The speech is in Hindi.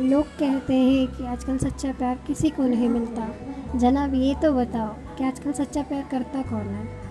लोग कहते हैं कि आजकल सच्चा प्यार किसी को नहीं मिलता। जनाब, ये तो बताओ कि आजकल सच्चा प्यार करता कौन है?